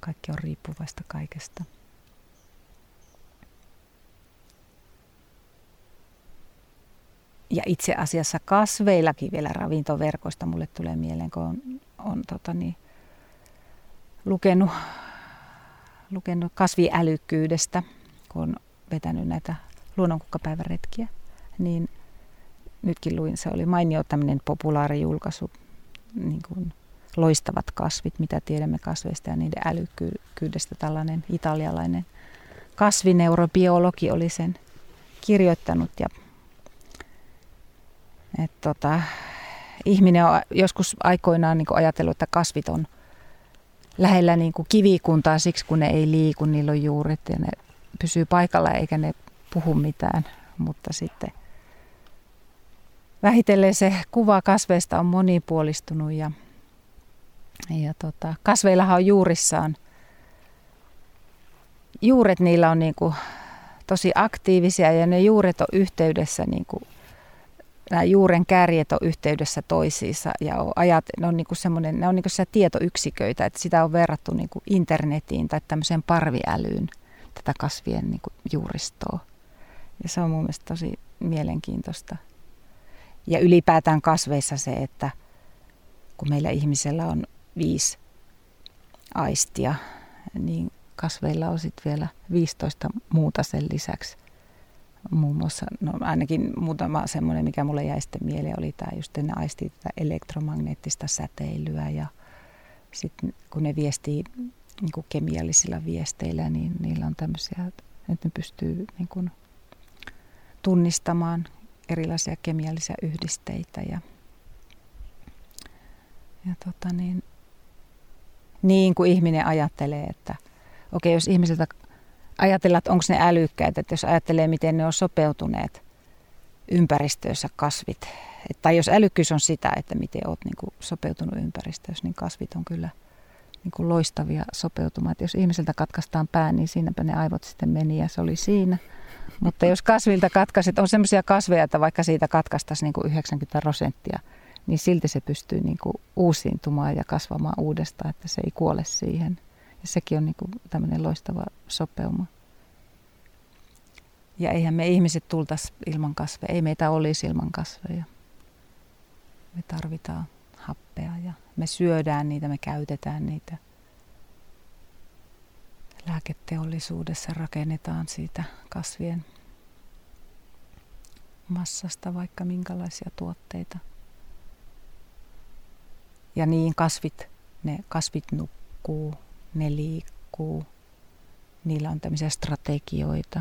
kaikki on riippuvaista kaikesta. Ja itse asiassa kasveillakin vielä ravintoverkoista mulle tulee mieleen, kun on, on tota niin, lukenut, lukenut kasviälykkyydestä, kun on vetänyt näitä luonnonkukkapäiväretkiä, niin nytkin luin, se oli mainio tämmöinen populaarijulkaisu, niin kuin loistavat kasvit, mitä tiedämme kasveista ja niiden älykkyydestä. Tällainen italialainen kasvineurobiologi oli sen kirjoittanut ja et tota, ihminen on joskus aikoinaan niin ajatellut, että kasvit on lähellä niin kuin kivikuntaa siksi, kun ne ei liiku, niillä on juuret ja ne pysyy paikalla eikä ne puhu mitään. Mutta sitten vähitellen se kuva kasveista on monipuolistunut ja, ja tota, kasveillahan on juurissaan, juuret niillä on niin kuin tosi aktiivisia ja ne juuret on yhteydessä niin kuin juuren kärjet on yhteydessä toisiinsa ja on ajat, ne on, niinku semmoinen, ne on niinku tietoyksiköitä, että sitä on verrattu niinku internetiin tai tämmöiseen parviälyyn tätä kasvien niinku juuristoa. Ja se on mun mielestä tosi mielenkiintoista. Ja ylipäätään kasveissa se, että kun meillä ihmisellä on viisi aistia, niin kasveilla on sitten vielä 15 muuta sen lisäksi muun muassa, no ainakin muutama semmoinen, mikä mulle jäi sitten mieleen, oli tämä just ne aisti tätä elektromagneettista säteilyä ja sitten kun ne viestii niin kuin kemiallisilla viesteillä, niin niillä on tämmöisiä, että ne pystyy niin kuin tunnistamaan erilaisia kemiallisia yhdisteitä ja, ja tota niin, niin kuin ihminen ajattelee, että okei, okay, jos ihmiseltä ajatella, että onko ne älykkäitä, että jos ajattelee, miten ne on sopeutuneet ympäristöössä kasvit. Et, tai jos älykkyys on sitä, että miten olet niin kuin sopeutunut ympäristöössä, niin kasvit on kyllä niin kuin loistavia sopeutumaan. Et jos ihmiseltä katkaistaan pää, niin siinäpä ne aivot sitten meni ja se oli siinä. [laughs] Mutta jos kasvilta katkaisit, on sellaisia kasveja, että vaikka siitä katkaistaisiin niin kuin 90 prosenttia, niin silti se pystyy niin kuin uusiintumaan ja kasvamaan uudestaan, että se ei kuole siihen. Ja sekin on niin tämmöinen loistava sopeuma. Ja eihän me ihmiset tultaisi ilman kasveja, ei meitä olisi ilman kasveja. Me tarvitaan happea ja me syödään niitä, me käytetään niitä. Lääketeollisuudessa rakennetaan siitä kasvien massasta vaikka minkälaisia tuotteita. Ja niin kasvit, ne kasvit nukkuu, ne liikkuu, niillä on tämmöisiä strategioita,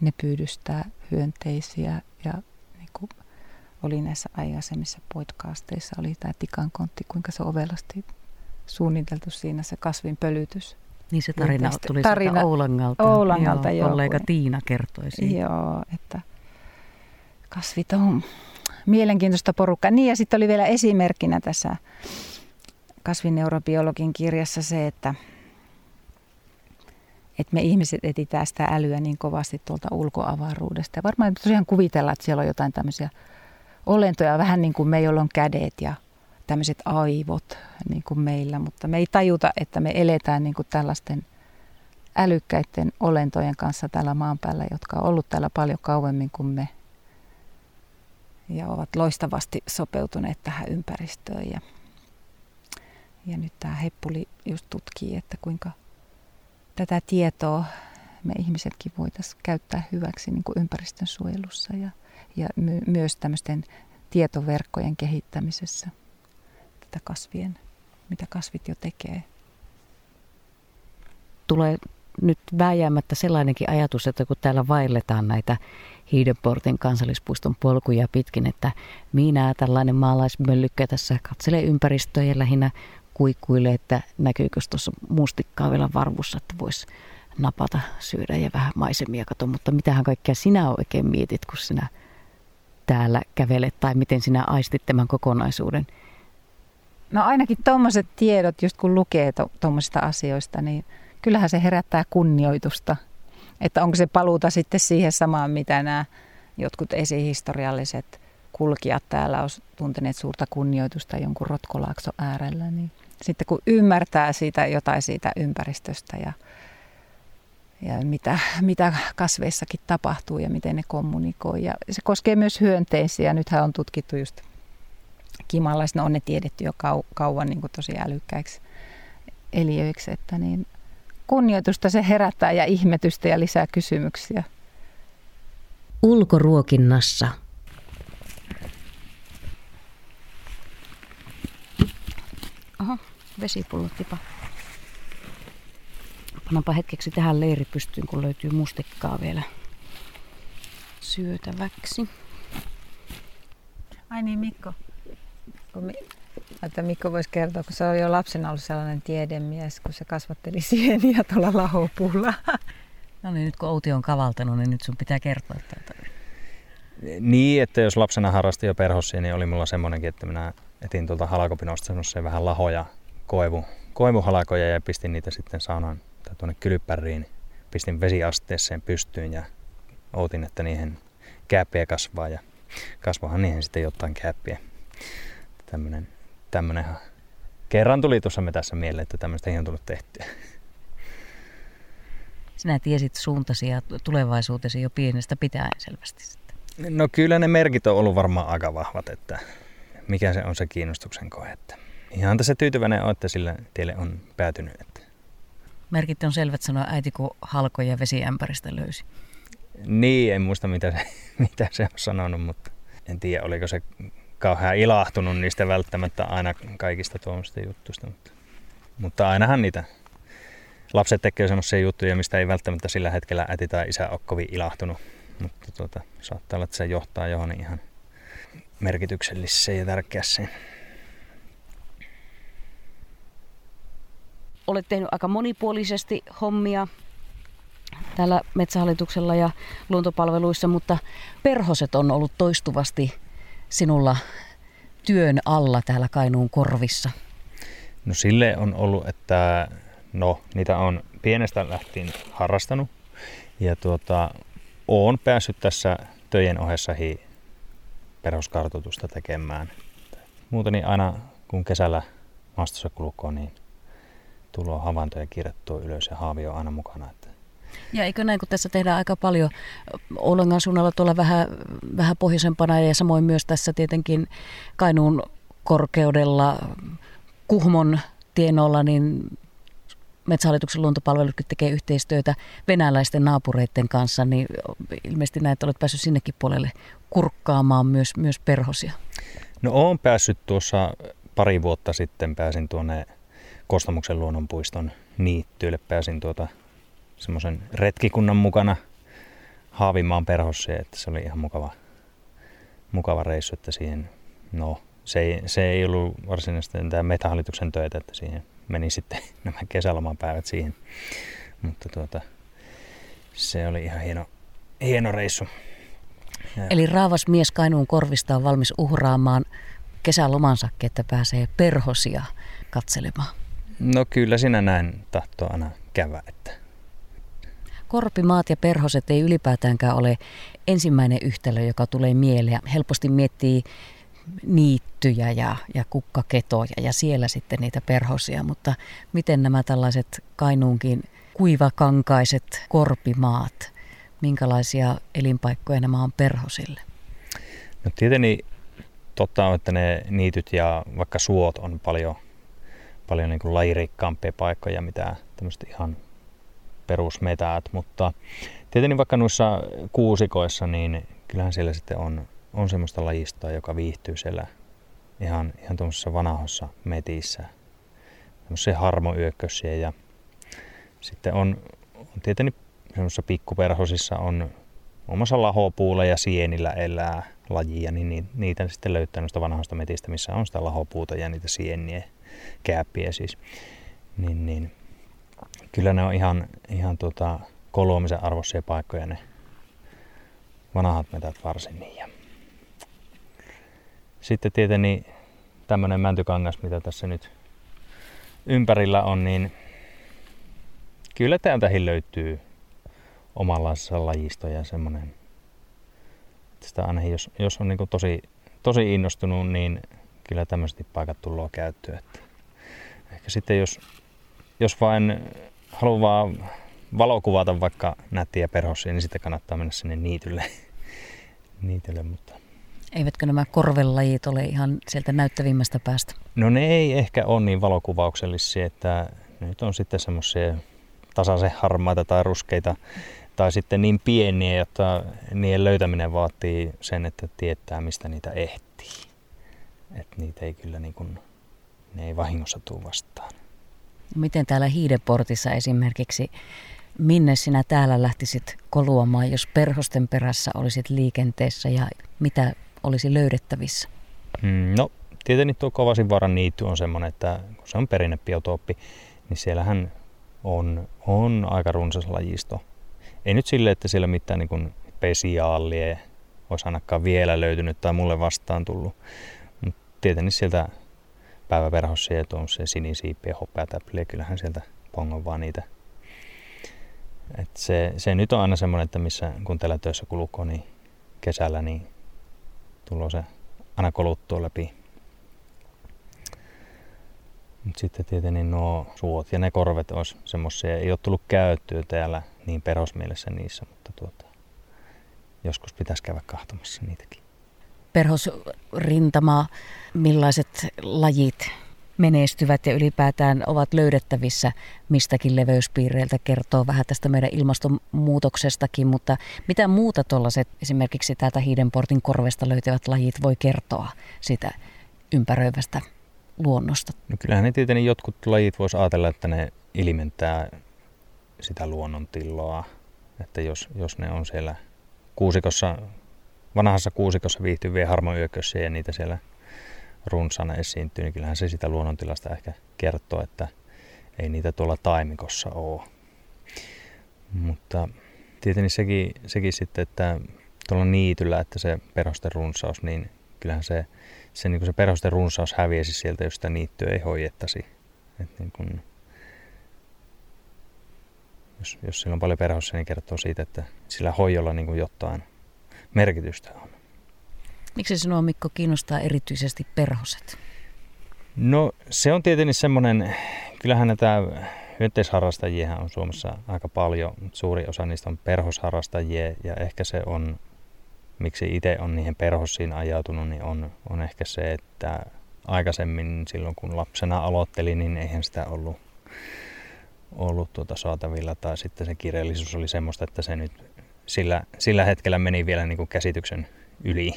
ne pyydystää hyönteisiä ja niin kuin oli näissä aikaisemmissa podcasteissa, oli tämä tikankontti, kuinka se ovelasti suunniteltu siinä se kasvin pölytys. Niin se tarina Niin, tuli tarina- Oulangalta. Oulangalta, joo, Kollega kun- Tiina kertoi siitä. Joo, että kasvit on mielenkiintoista porukkaa. Niin ja sitten oli vielä esimerkkinä tässä kasvineurobiologin kirjassa se, että, että me ihmiset etsitään sitä älyä niin kovasti tuolta ulkoavaruudesta. Ja varmaan tosiaan kuvitellaan, että siellä on jotain tämmöisiä olentoja, vähän niin kuin me, joilla on kädet ja tämmöiset aivot niin kuin meillä, mutta me ei tajuta, että me eletään niin kuin tällaisten älykkäiden olentojen kanssa täällä maan päällä, jotka on ollut täällä paljon kauemmin kuin me ja ovat loistavasti sopeutuneet tähän ympäristöön. Ja, ja nyt tämä Heppuli just tutkii, että kuinka tätä tietoa me ihmisetkin voitaisiin käyttää hyväksi niin kuin ympäristön suojelussa ja, ja my, myös tämmöisten tietoverkkojen kehittämisessä, tätä kasvien, mitä kasvit jo tekee. Tulee nyt vääjäämättä sellainenkin ajatus, että kun täällä vaelletaan näitä Hiidenportin kansallispuiston polkuja pitkin, että minä tällainen maalaismöllykkä tässä katselee ympäristöä ja lähinnä kuikkuilee, että näkyykö tuossa mustikkaa vielä varvussa, että voisi napata, syödä ja vähän maisemia kato, mutta mitähän kaikkea sinä oikein mietit, kun sinä täällä kävelet tai miten sinä aistit tämän kokonaisuuden? No ainakin tuommoiset tiedot, just kun lukee tuommoisista asioista, niin kyllähän se herättää kunnioitusta. Että onko se paluuta sitten siihen samaan, mitä nämä jotkut esihistorialliset kulkijat täällä on tunteneet suurta kunnioitusta jonkun rotkolaakso äärellä, niin sitten kun ymmärtää siitä jotain siitä ympäristöstä ja, ja mitä, mitä kasveissakin tapahtuu ja miten ne kommunikoi. Ja se koskee myös hyönteisiä. Nythän on tutkittu just kimalaisina, on ne tiedetty jo kau, kauan niin kuin tosi älykkäiksi eliöiksi, että niin kunnioitusta se herättää ja ihmetystä ja lisää kysymyksiä. Ulkoruokinnassa vesipullo tipa. Pannanpa hetkeksi tähän leiri pystyyn, kun löytyy mustikkaa vielä syötäväksi. Ai niin Mikko, kun mi- että Mikko voisi kertoa, kun se on jo lapsena ollut sellainen tiedemies, kun se kasvatteli sieniä tuolla lahopuulla. [laughs] No niin, nyt kun Outi on kavaltanut, niin nyt sun pitää kertoa tätä. Niin, että jos lapsena harrasti jo perhossia, niin oli mulla semmoinenkin, että minä etin tuolta halakopinosta semmoisia vähän lahoja koivu, koivuhalakoja ja pistin niitä sitten saunan tai tuonne kylppäriin. Pistin vesiasteeseen pystyyn ja outin, että niihin kääppiä kasvaa ja kasvohan niihin sitten jotain kääppiä. Tämmönen, tämmönen kerran tuli tuossa me tässä mieleen, että tämmöistä on tullut tehtyä. Sinä tiesit suuntasi ja tulevaisuutesi jo pienestä pitäen selvästi sitten. No kyllä ne merkit on ollut varmaan aika vahvat, että mikä se on se kiinnostuksen koe. Että ihan tässä tyytyväinen on, että sillä tielle on päätynyt. Että Merkit on selvät sanoa äiti, kun halkoja vesiämpäristä löysi. niin, en muista mitä se, [laughs] mitä se on sanonut, mutta en tiedä oliko se kauhean ilahtunut niistä välttämättä aina kaikista tuommoista juttuista. Mutta, mutta ainahan niitä lapset tekee semmoisia juttuja, mistä ei välttämättä sillä hetkellä äiti tai isä ole kovin ilahtunut. Mutta tuota, saattaa olla, että se johtaa johon ihan merkitykselliseen ja tärkeäseen. Olet tehnyt aika monipuolisesti hommia täällä Metsähallituksella ja luontopalveluissa, mutta perhoset on ollut toistuvasti sinulla työn alla täällä Kainuun korvissa. No sille on ollut, että no niitä on pienestä lähtien harrastanut ja tuota, olen päässyt tässä töjen ohessa perhoskartoitusta tekemään. Muuten niin aina kun kesällä maastossa kulkoo, niin tulee havaintoja kirjattua ylös ja haavi on aina mukana. Että Ja eikö näin, kun tässä tehdään aika paljon Oulangan suunnalla tuolla vähän, vähän pohjoisempana ja samoin myös tässä tietenkin Kainuun korkeudella Kuhmon tienolla, niin Metsähallituksen luontopalvelutkin tekee yhteistyötä venäläisten naapureiden kanssa, niin ilmeisesti näin, että olet päässyt sinnekin puolelle kurkkaamaan myös, myös perhosia. No olen päässyt tuossa pari vuotta sitten, pääsin tuonne Kostamuksen luonnonpuiston niittyille, pääsin tuota semmoisen retkikunnan mukana Haavimaan perhosseen, että se oli ihan mukava, mukava reissu, että siihen, no se ei, se ei ollut varsinaisesti tämä metahallituksen töitä, että siihen meni sitten [laughs] nämä kesälomapäivät siihen. Mutta tuota, se oli ihan hieno, hieno reissu. Ja. Eli raavas mies Kainuun korvista on valmis uhraamaan kesälomansa, että pääsee perhosia katselemaan. No kyllä sinä näin tahtoo aina käydä. Että. Korpimaat ja perhoset ei ylipäätäänkään ole ensimmäinen yhtälö, joka tulee mieleen. Helposti miettii niittyjä ja, ja kukkaketoja ja siellä sitten niitä perhosia, mutta miten nämä tällaiset Kainuunkin kuivakankaiset korpimaat, minkälaisia elinpaikkoja nämä on perhosille? No tietenkin totta on, että ne niityt ja vaikka suot on paljon, paljon niin kuin lajirikkaampia paikkoja, mitä tämmöiset ihan perusmetäät, mutta tietenkin vaikka noissa kuusikoissa, niin kyllähän siellä sitten on on semmoista lajistoa, joka viihtyy siellä ihan, ihan tuommoisessa vanhossa metissä. Semmoisia harmoyökkösiä ja sitten on, on tietenkin semmoisissa pikkuperhosissa on muun muassa lahopuulla ja sienillä elää lajia, niin niitä sitten löytää noista vanhoista metistä, missä on sitä lahopuuta ja niitä sieniä, kääppiä siis. Niin, niin, kyllä ne on ihan, ihan tota, koloamisen arvoisia paikkoja ne vanhat metät varsin. Niin. Ja sitten tietenkin tämmöinen mäntykangas, mitä tässä nyt ympärillä on, niin kyllä täältäkin löytyy omanlaisessa lajisto ja semmoinen, sitä ainakin jos, jos on niin tosi, tosi innostunut, niin kyllä tämmöiset paikat tullaan käyttöön. Että ehkä sitten jos, jos vain haluaa valokuvata vaikka nättiä perhossia, niin sitten kannattaa mennä sinne niitylle. [laughs] niitylle mutta Eivätkö nämä korvelajit ole ihan sieltä näyttävimmästä päästä? No ne ei ehkä ole niin valokuvauksellisia, että nyt on sitten semmoisia tasaisen harmaita tai ruskeita tai sitten niin pieniä, että niiden löytäminen vaatii sen, että tietää mistä niitä ehtii. Että niitä ei kyllä niin kuin, ne ei vahingossa tule vastaan. Miten täällä Hiideportissa esimerkiksi, minne sinä täällä lähtisit koluamaan, jos perhosten perässä olisit liikenteessä ja mitä olisi löydettävissä? Mm, no, tietenkin tuo Kovasinvaaran niitty on semmoinen, että kun se on perinnebiotooppi, niin siellähän on, on aika runsas lajisto. Ei nyt sille, että siellä mitään niin pesiaalia olisi ainakaan vielä löytynyt tai mulle vastaan tullut. Mutta tietenkin sieltä päiväverhossa ja tuommoisia sinisiipiä, hopeatäpliä, kyllähän sieltä pongon vaan niitä. Et se, se, nyt on aina semmoinen, että missä kun täällä töissä kulukoo, niin kesällä, niin tulee se aina koluttua läpi. Mutta sitten tietenkin nuo suot ja ne korvet olisi semmoisia, ei ole tullut käyttöä täällä niin perhosmielessä niissä, mutta tuota, joskus pitäisi käydä kahtomassa niitäkin. Perhosrintama, millaiset lajit menestyvät ja ylipäätään ovat löydettävissä mistäkin leveyspiireiltä, kertoo vähän tästä meidän ilmastonmuutoksestakin, mutta mitä muuta tuollaiset esimerkiksi täältä Hiidenportin korvesta löytyvät lajit voi kertoa sitä ympäröivästä luonnosta? No kyllähän ne tietenkin jotkut lajit voisi ajatella, että ne ilmentää sitä luonnontiloa, että jos, jos ne on siellä kuusikossa, vanhassa kuusikossa viihtyviä harmoyökössiä ja niitä siellä runsaana esiintyy, niin kyllähän se sitä luonnontilasta ehkä kertoo, että ei niitä tuolla taimikossa ole. Mutta tietenkin sekin, sekin sitten, että tuolla niityllä, että se perhosten runsaus, niin kyllähän se, se, niin se perhosten runsaus häviäisi sieltä, jos sitä niittyä ei hoidettaisi. Et niin kun, jos, jos sillä on paljon perhossa, niin kertoo siitä, että sillä hoijolla niin jotain merkitystä on. Miksi sinua Mikko kiinnostaa erityisesti perhoset? No se on tietenkin semmoinen, kyllähän näitä hyönteisharrastajia on Suomessa aika paljon. Suuri osa niistä on perhosharrastajia ja ehkä se on, miksi itse on niihin perhossiin ajautunut, niin on, on ehkä se, että aikaisemmin silloin kun lapsena aloittelin, niin eihän sitä ollut, ollut tuota saatavilla. Tai sitten se kirjallisuus oli semmoista, että se nyt sillä, sillä hetkellä meni vielä niin kuin käsityksen yli.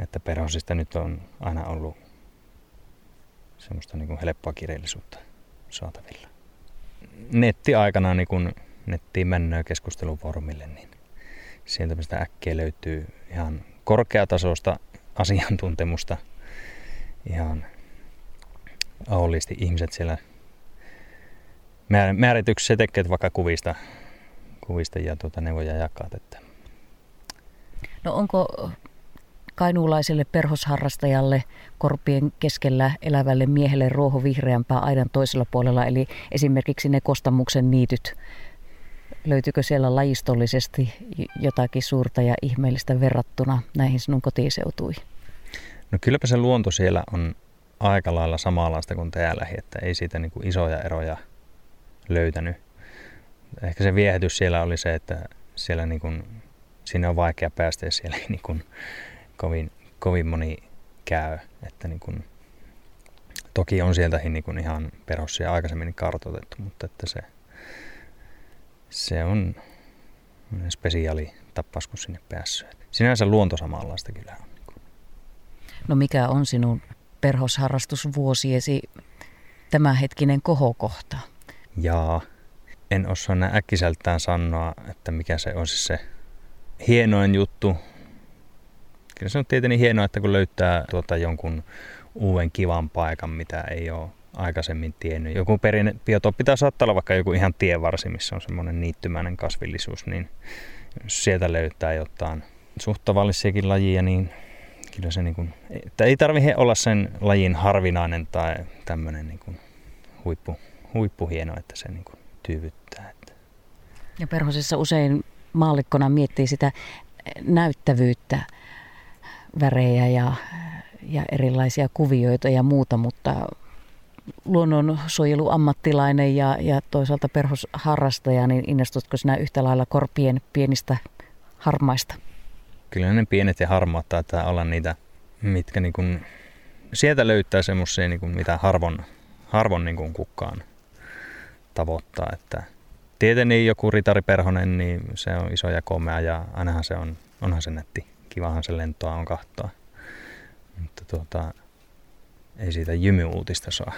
Että perhosista nyt on aina ollut semmoista niin kuin helppoa kirjallisuutta saatavilla. Netti-aikana, niin kun nettiin mennään keskustelun foorumille, niin sieltä sitä äkkiä löytyy ihan korkeatasoista asiantuntemusta. Ihan aulisti ihmiset siellä määrityksessä tekevät vaikka kuvista, kuvista ja tuota neuvoja jakaa. Että. No onko kainuulaiselle perhosharrastajalle korpien keskellä elävälle miehelle ruoho vihreämpää aidan toisella puolella, eli esimerkiksi ne kostamuksen niityt. Löytyykö siellä lajistollisesti jotakin suurta ja ihmeellistä verrattuna näihin sinun kotiseutuihin? No kylläpä se luonto siellä on aika lailla samanlaista kuin täällä, että ei siitä niin kuin isoja eroja löytänyt. Ehkä se viehätys siellä oli se, että siellä niin kuin, sinne on vaikea päästä ja siellä ei [laughs] niin kuin kovin, kovin moni käy. Että niin kuin, toki on sieltäkin niin kuin ihan perhossia aikaisemmin kartoitettu, mutta että se, se on spesiaali tappaus, kun sinne päässyt. Sinänsä luonto samanlaista kyllä on. No mikä on sinun perhosharrastusvuosiesi tämänhetkinen kohokohta? Jaa, en osaa näin äkkiseltään sanoa, että mikä se olisi se hienoin juttu, kyllä se on tietenkin hienoa, että kun löytää tuota jonkun uuden kivan paikan, mitä ei ole aikaisemmin tiennyt. Joku perinne biotooppi pitää saattaa olla vaikka joku ihan tievarsi, missä on semmoinen niittymäinen kasvillisuus, niin sieltä löytää jotain suht tavallisiakin niin kyllä se niin kuin, että ei tarvitse olla sen lajin harvinainen tai tämmöinen niin kuin huippu, huippuhieno, että se niin kuin tyyvyttää. Ja perhosessa usein maallikkona miettii sitä näyttävyyttä värejä ja, ja erilaisia kuvioita ja muuta, mutta luonnonsuojeluammattilainen ja, ja toisaalta perhosharrastaja, niin innostutko sinä yhtä lailla korpien pienistä harmaista? Kyllä ne pienet ja harmaat taitaa olla niitä, mitkä niin kuin, sieltä löytää semmoisia, niin kuin, mitä harvon, harvon niin kuin kukaan tavoittaa. Että tietenkin joku ritariperhonen, niin se on iso ja komea ja ainahan se on, onhan se netti kivahan se lentoa on kahtoa. Mutta tuota, ei siitä jymyuutista saa.